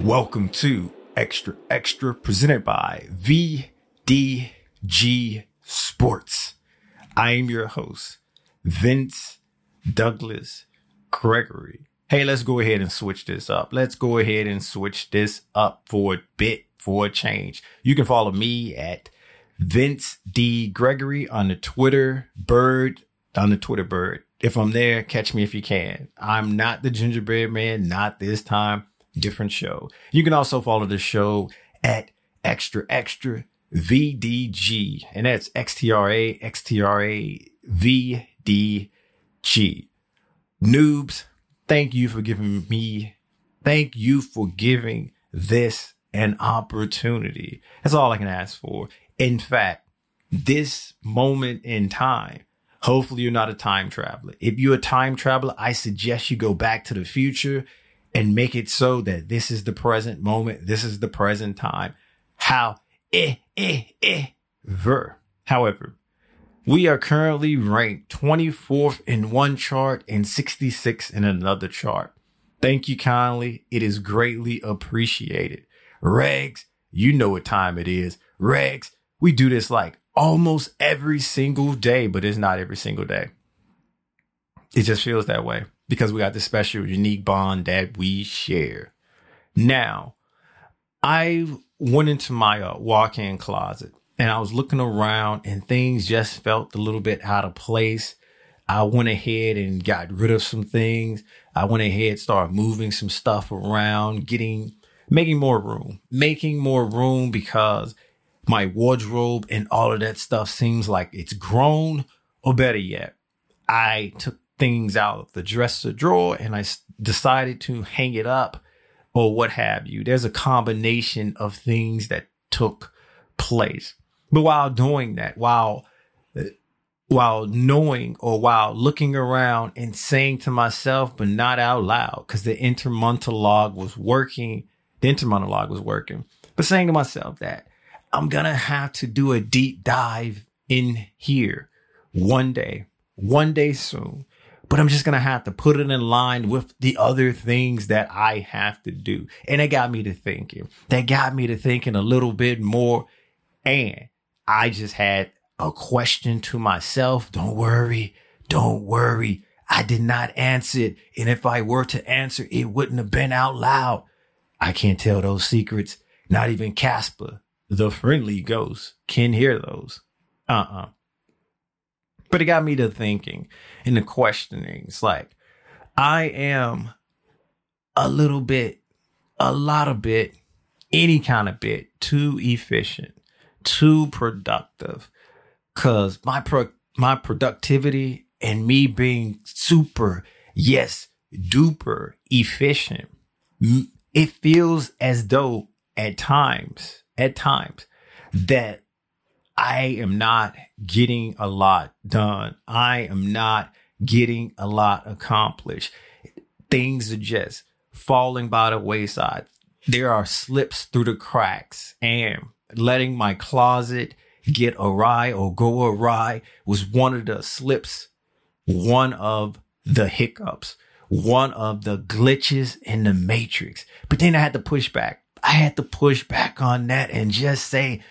Welcome to Extra Extra presented by VDG Sports. I am your host, Vince Douglas Gregory. Hey, let's go ahead and switch this up. Let's go ahead and switch this up for a bit for a change. You can follow me at Vince D Gregory on the Twitter bird on the Twitter bird. If I'm there, catch me if you can. I'm not the gingerbread man, not this time different show. You can also follow the show at extra extra VDG, and that's XTRA XTRA VDG. Noobs, thank you for giving me, thank you for giving this an opportunity. That's all I can ask for. In fact, this moment in time, hopefully you're not a time traveler. If you're a time traveler, I suggest you go back to the future and make it so that this is the present moment. This is the present time. How, eh, eh, eh, ver. However, we are currently ranked 24th in one chart and 66 in another chart. Thank you kindly. It is greatly appreciated. Regs, you know what time it is. Regs, we do this like almost every single day, but it's not every single day. It just feels that way because we got this special, unique bond that we share. Now, I went into my uh, walk in closet and I was looking around and things just felt a little bit out of place. I went ahead and got rid of some things. I went ahead, started moving some stuff around, getting, making more room, making more room because my wardrobe and all of that stuff seems like it's grown or better yet, I took things out of the dresser drawer and I decided to hang it up or what have you. There's a combination of things that took place. But while doing that, while uh, while knowing or while looking around and saying to myself, but not out loud, because the inner monologue was working, the inner monologue was working, but saying to myself that I'm gonna have to do a deep dive in here one day, one day soon but I'm just going to have to put it in line with the other things that I have to do. And it got me to thinking. That got me to thinking a little bit more. And I just had a question to myself. Don't worry. Don't worry. I did not answer it. And if I were to answer, it wouldn't have been out loud. I can't tell those secrets. Not even Casper, the friendly ghost, can hear those. Uh-uh. But it got me to thinking and the questioning. It's like, I am a little bit, a lot of bit, any kind of bit too efficient, too productive. Cause my pro, my productivity and me being super, yes, duper efficient, it feels as though at times, at times that I am not getting a lot done. I am not getting a lot accomplished. Things are just falling by the wayside. There are slips through the cracks and letting my closet get awry or go awry was one of the slips, one of the hiccups, one of the glitches in the matrix. But then I had to push back. I had to push back on that and just say,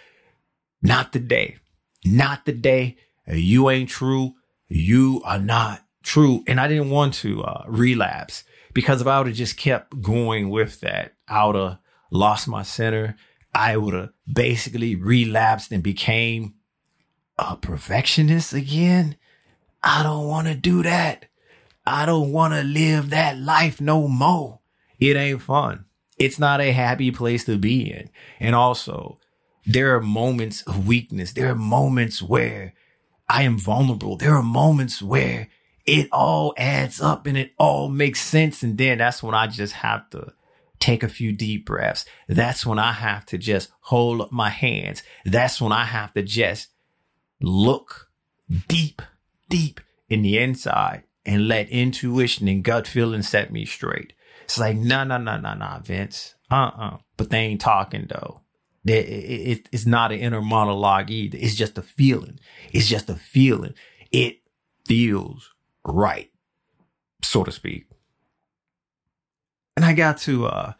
not the day. Not the day. You ain't true. You are not true. And I didn't want to uh, relapse because if I would have just kept going with that, I would have lost my center. I would have basically relapsed and became a perfectionist again. I don't want to do that. I don't want to live that life no more. It ain't fun. It's not a happy place to be in. And also, there are moments of weakness. There are moments where I am vulnerable. There are moments where it all adds up and it all makes sense. And then that's when I just have to take a few deep breaths. That's when I have to just hold up my hands. That's when I have to just look deep, deep in the inside and let intuition and gut feeling set me straight. It's like, no, no, no, no, no, Vince. Uh-uh. But they ain't talking though. It, it's not an inner monologue either. It's just a feeling. It's just a feeling. It feels right, so to speak. And I got to, uh,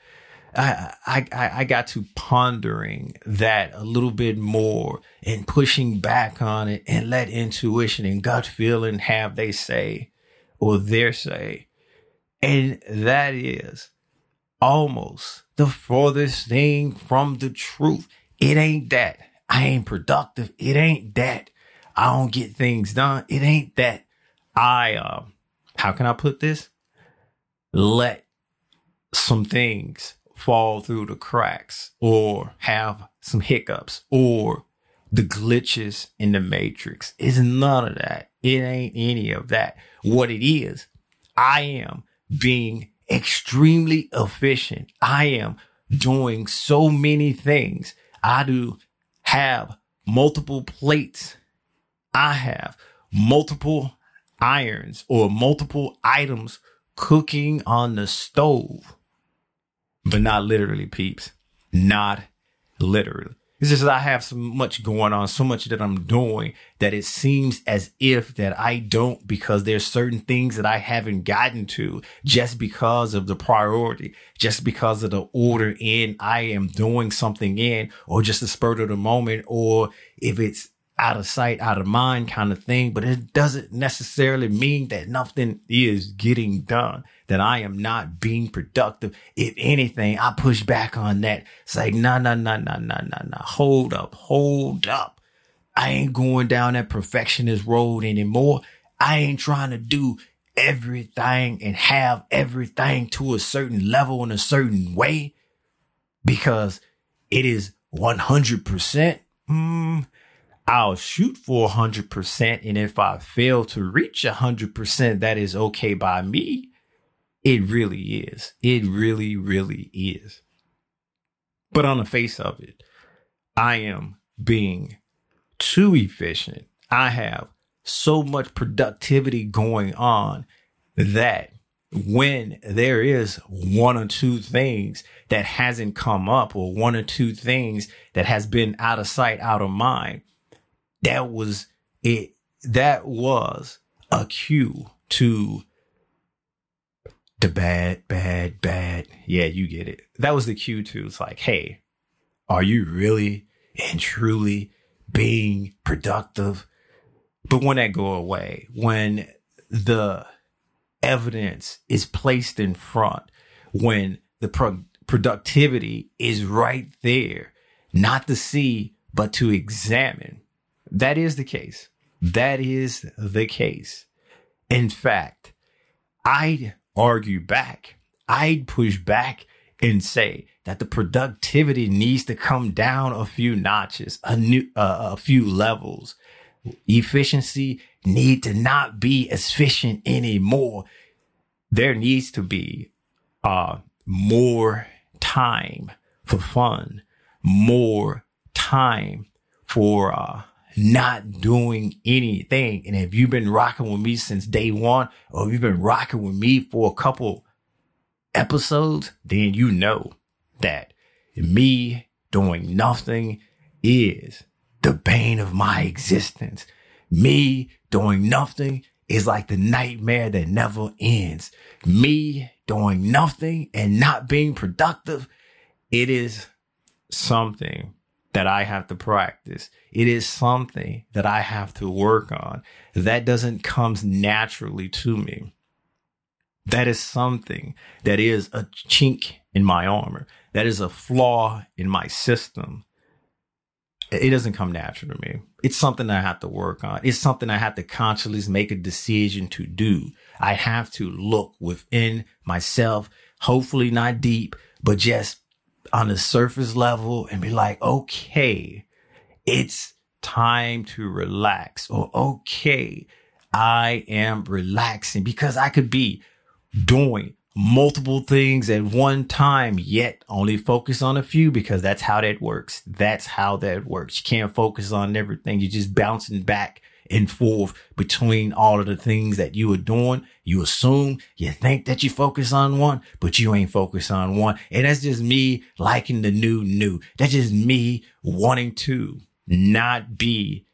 I, I, I got to pondering that a little bit more and pushing back on it and let intuition and gut feeling have they say or their say. And that is almost the farthest thing from the truth. It ain't that I ain't productive. It ain't that I don't get things done. It ain't that I, uh, how can I put this? Let some things fall through the cracks or have some hiccups or the glitches in the matrix. It's none of that. It ain't any of that. What it is, I am being extremely efficient. I am doing so many things. I do have multiple plates. I have multiple irons or multiple items cooking on the stove, but not literally peeps. Not literally. It's just that I have so much going on, so much that I'm doing that it seems as if that I don't because there's certain things that I haven't gotten to just because of the priority, just because of the order in I am doing something in or just the spur of the moment or if it's out of sight, out of mind kind of thing. But it doesn't necessarily mean that nothing is getting done, that I am not being productive. If anything, I push back on that. It's like, nah, nah, nah, nah, nah, nah, nah. Hold up, hold up. I ain't going down that perfectionist road anymore. I ain't trying to do everything and have everything to a certain level in a certain way because it is 100%. Mm, I'll shoot for 100%. And if I fail to reach 100%, that is okay by me. It really is. It really, really is. But on the face of it, I am being too efficient. I have so much productivity going on that when there is one or two things that hasn't come up or one or two things that has been out of sight, out of mind, that was it. That was a cue to the bad, bad, bad. Yeah, you get it. That was the cue to it's like, hey, are you really and truly being productive? But when that go away, when the evidence is placed in front, when the pro- productivity is right there, not to see, but to examine, that is the case. That is the case. In fact, I'd argue back. I'd push back and say that the productivity needs to come down a few notches, a new, uh, a few levels. Efficiency need to not be as efficient anymore. There needs to be, uh, more time for fun, more time for, uh, not doing anything. And if you've been rocking with me since day one, or you've been rocking with me for a couple episodes, then you know that me doing nothing is the bane of my existence. Me doing nothing is like the nightmare that never ends. Me doing nothing and not being productive, it is something that I have to practice. It is something that I have to work on. That doesn't come naturally to me. That is something that is a chink in my armor. That is a flaw in my system. It doesn't come natural to me. It's something that I have to work on. It's something I have to consciously make a decision to do. I have to look within myself, hopefully not deep, but just on the surface level and be like, okay, it's time to relax or okay, I am relaxing because I could be doing multiple things at one time, yet only focus on a few because that's how that works. That's how that works. You can't focus on everything. You're just bouncing back and forth between all of the things that you are doing. You assume, you think that you focus on one, but you ain't focused on one. And that's just me liking the new new. That's just me wanting to not be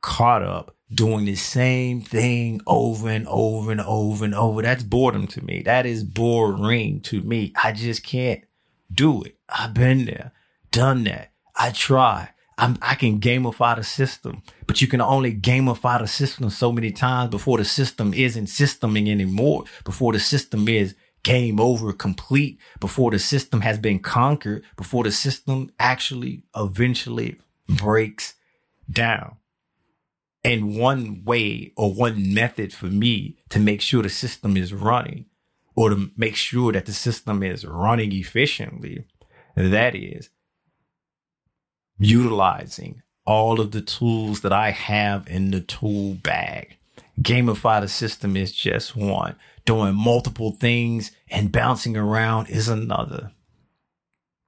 caught up doing the same thing over and over and over and over. That's boredom to me. That is boring to me. I just can't do it. I've been there, done that. I try. I'm, I can gamify the system, but you can only gamify the system so many times before the system isn't systeming anymore, before the system is game over complete, before the system has been conquered, before the system actually eventually breaks down. And one way or one method for me to make sure the system is running or to make sure that the system is running efficiently, that is utilizing all of the tools that I have in the tool bag. Gamify the system is just one. Doing multiple things and bouncing around is another.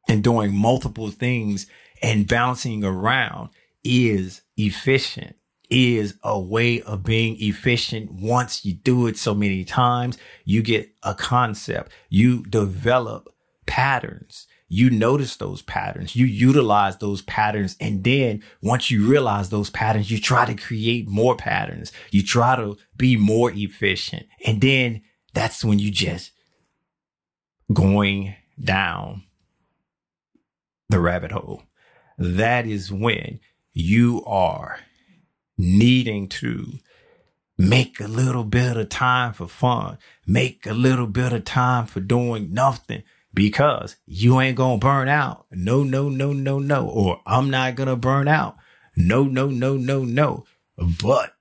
And doing multiple things and bouncing around is efficient is a way of being efficient. Once you do it so many times, you get a concept. You develop patterns. You notice those patterns. You utilize those patterns. And then once you realize those patterns, you try to create more patterns. You try to be more efficient. And then that's when you just going down the rabbit hole. That is when you are needing to make a little bit of time for fun, make a little bit of time for doing nothing because you ain't gonna burn out. No, no, no, no, no. Or I'm not gonna burn out. No, no, no, no, no. But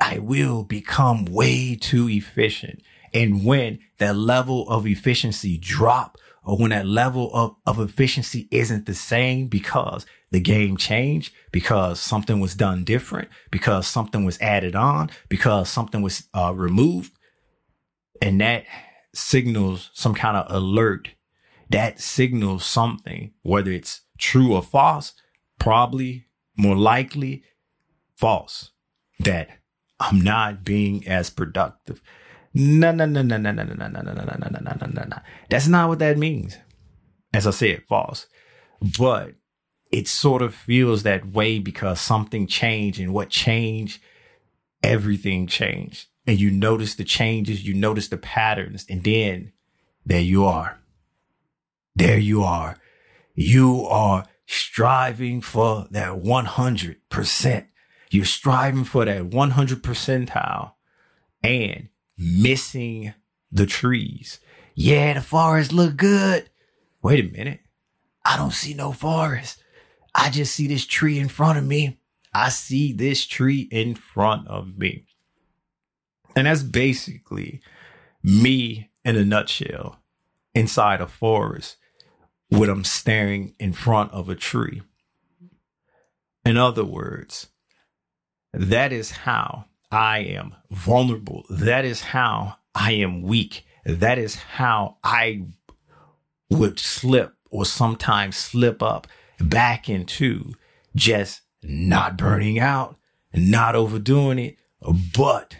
I will become way too efficient. And when that level of efficiency drop or when that level of, of efficiency isn't the same because the game changed, because something was done different, because something was added on, because something was uh, removed. And that signals some kind of alert. That signals something, whether it's true or false, probably more likely false, that I'm not being as productive. No, no, no, no, no, no, no, no, no, no, no, no, no, no, no, no. That's not what that means. As I said, false. But it sort of feels that way because something changed and what changed, everything changed. And you notice the changes, you notice the patterns, and then there you are. There you are. You are striving for that 100%. You're striving for that 100 percentile and missing the trees. Yeah, the forest look good. Wait a minute. I don't see no forest. I just see this tree in front of me. I see this tree in front of me. And that's basically me in a nutshell inside a forest when I'm staring in front of a tree. In other words, that is how I am vulnerable. That is how I am weak. That is how I would slip or sometimes slip up back into just not burning out, not overdoing it. But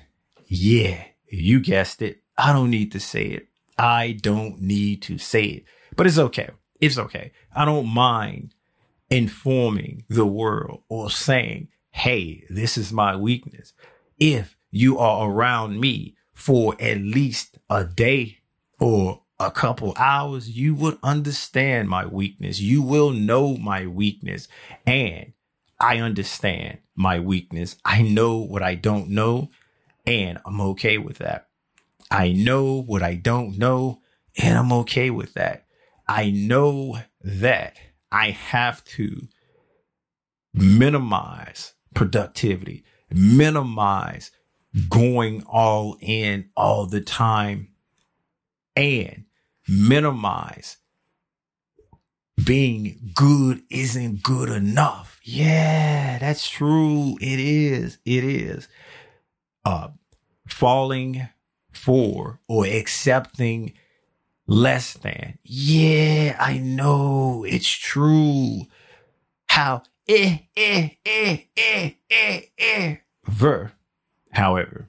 yeah, you guessed it. I don't need to say it. I don't need to say it, but it's okay. It's okay. I don't mind informing the world or saying, Hey, this is my weakness if you are around me for at least a day or a couple hours, you would understand my weakness. You will know my weakness. And I understand my weakness. I know what I don't know, and I'm okay with that. I know what I don't know, and I'm okay with that. I know that I have to minimize productivity, minimize going all in all the time and minimize being good isn't good enough. Yeah, that's true. It is. It is. Uh, falling for or accepting less than. Yeah, I know it's true. How eh, eh, eh, eh, eh, eh. Ver. However,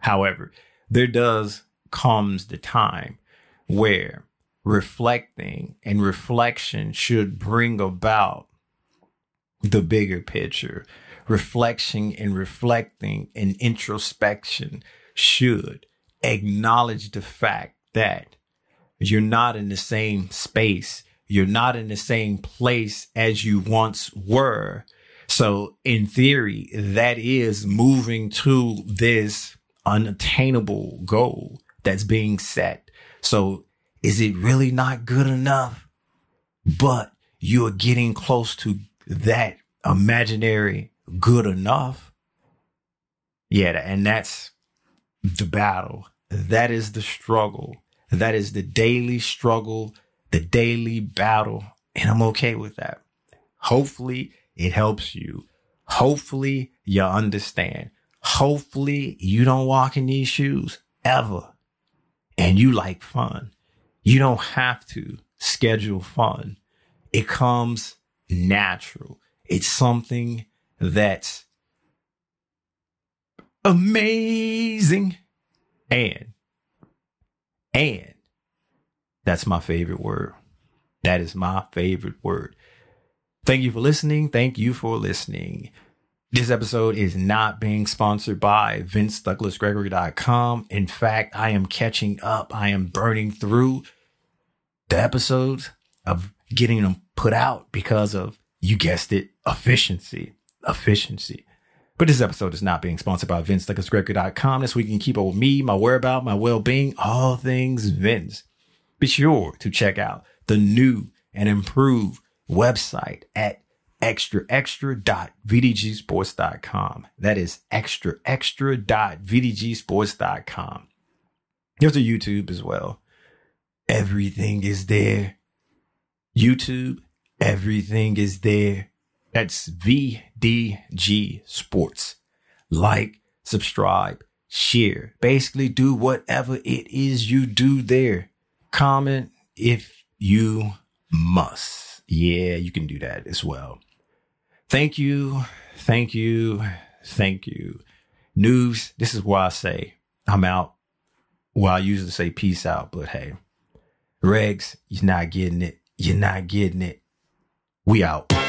however, there does comes the time where reflecting and reflection should bring about the bigger picture. Reflection and reflecting and introspection should acknowledge the fact that you're not in the same space you're not in the same place as you once were. So in theory, that is moving to this unattainable goal that's being set. So is it really not good enough? But you're getting close to that imaginary good enough. Yeah. And that's the battle. That is the struggle. That is the daily struggle, the daily battle. And I'm okay with that. Hopefully it helps you. Hopefully you understand. Hopefully you don't walk in these shoes ever and you like fun. You don't have to schedule fun. It comes natural. It's something that's amazing. And, and that's my favorite word. That is my favorite word. Thank you for listening. Thank you for listening. This episode is not being sponsored by VinceDouglasGregory.com. In fact, I am catching up. I am burning through the episodes of getting them put out because of, you guessed it, efficiency. Efficiency. But this episode is not being sponsored by VinceDouglasGregory.com. This week you can keep up with me, my whereabouts, my well-being, all things Vince. Be sure to check out the new and improved website at extra extra.vdgsports.com. That is extra extra.vdgsports.com. There's a YouTube as well. Everything is there. YouTube, everything is there. That's VDG Sports. Like, subscribe, share. Basically, do whatever it is you do there. Comment if you must yeah, you can do that as well. Thank you. Thank you. Thank you. News. This is why I say I'm out. Well, I usually say peace out, but hey, Regs, you're not getting it. You're not getting it. We out.